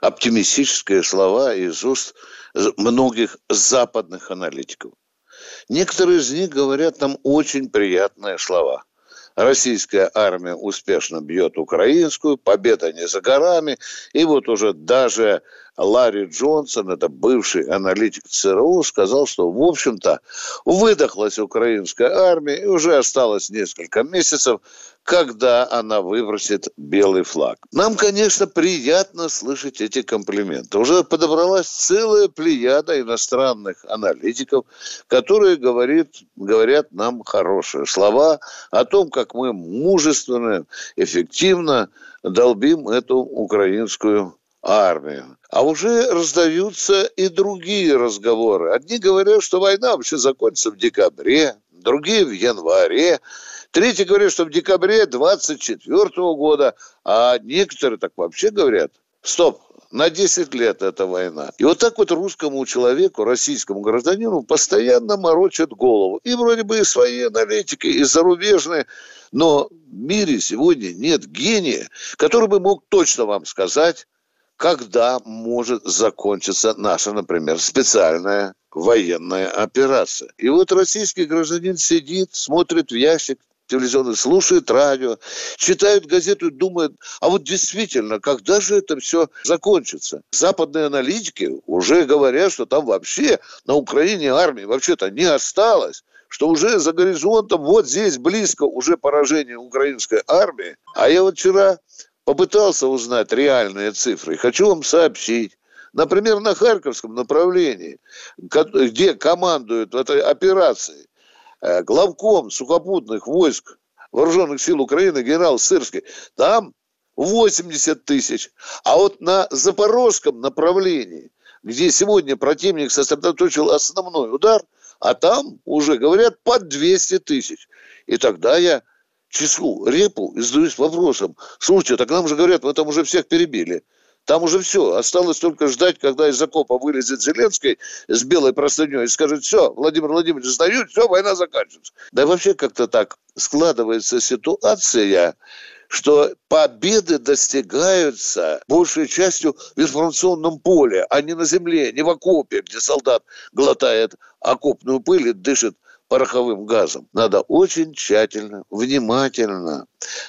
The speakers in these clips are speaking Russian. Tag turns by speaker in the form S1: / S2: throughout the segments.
S1: оптимистические слова из уст многих западных аналитиков. Некоторые из них говорят нам очень приятные слова. Российская армия успешно бьет украинскую, победа не за горами. И вот уже даже Ларри Джонсон, это бывший аналитик ЦРУ, сказал, что, в общем-то, выдохлась украинская армия, и уже осталось несколько месяцев, когда она выбросит белый флаг. Нам, конечно, приятно слышать эти комплименты. Уже подобралась целая плеяда иностранных аналитиков, которые говорит, говорят нам хорошие слова о том, как мы мужественно, эффективно долбим эту украинскую армию. А уже раздаются и другие разговоры. Одни говорят, что война вообще закончится в декабре, другие в январе. Третьи говорят, что в декабре 24 года, а некоторые так вообще говорят, стоп, на 10 лет эта война. И вот так вот русскому человеку, российскому гражданину постоянно морочат голову. И вроде бы и свои аналитики, и зарубежные. Но в мире сегодня нет гения, который бы мог точно вам сказать, когда может закончиться наша, например, специальная военная операция. И вот российский гражданин сидит, смотрит в ящик телевизионный, слушает радио, читает газету и думает, а вот действительно, когда же это все закончится? Западные аналитики уже говорят, что там вообще на Украине армии вообще-то не осталось что уже за горизонтом, вот здесь близко уже поражение украинской армии. А я вот вчера попытался узнать реальные цифры. Хочу вам сообщить. Например, на Харьковском направлении, где командует этой операцией э, главком сухопутных войск Вооруженных сил Украины генерал Сырский, там 80 тысяч. А вот на Запорожском направлении, где сегодня противник сосредоточил основной удар, а там уже говорят под 200 тысяч. И тогда я числу репу и задаюсь вопросом, слушайте, так нам же говорят, мы там уже всех перебили. Там уже все. Осталось только ждать, когда из окопа вылезет Зеленский с белой простыней и скажет, все, Владимир Владимирович сдают, все, война заканчивается. Да и вообще как-то так складывается ситуация, что победы достигаются большей частью в информационном поле, а не на земле, не в окопе, где солдат глотает окопную пыль и дышит пороховым газом. Надо очень тщательно, внимательно,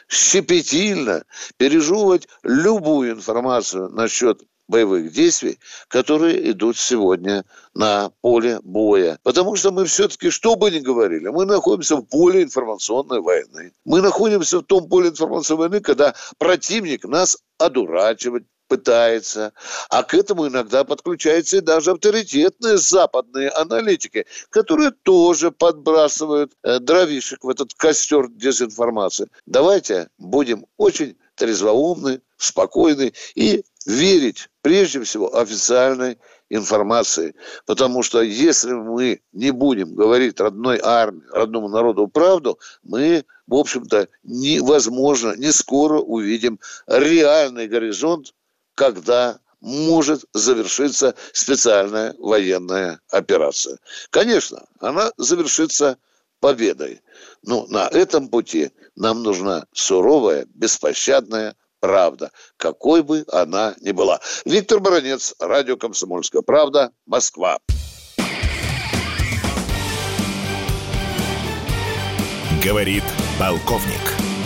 S1: щепетильно пережевывать любую информацию насчет боевых действий, которые идут сегодня на поле боя. Потому что мы все-таки, что бы ни говорили, мы находимся в поле информационной войны. Мы находимся в том поле информационной войны, когда противник нас одурачивать, пытается. А к этому иногда подключаются и даже авторитетные западные аналитики, которые тоже подбрасывают э, дровишек в этот костер дезинформации. Давайте будем очень трезвоумны, спокойны и верить прежде всего официальной информации. Потому что если мы не будем говорить родной армии, родному народу правду, мы, в общем-то, невозможно, не скоро увидим реальный горизонт когда может завершиться специальная военная операция. Конечно, она завершится победой. Но на этом пути нам нужна суровая, беспощадная правда, какой бы она ни была. Виктор Баранец, радио «Комсомольская правда», Москва.
S2: Говорит полковник.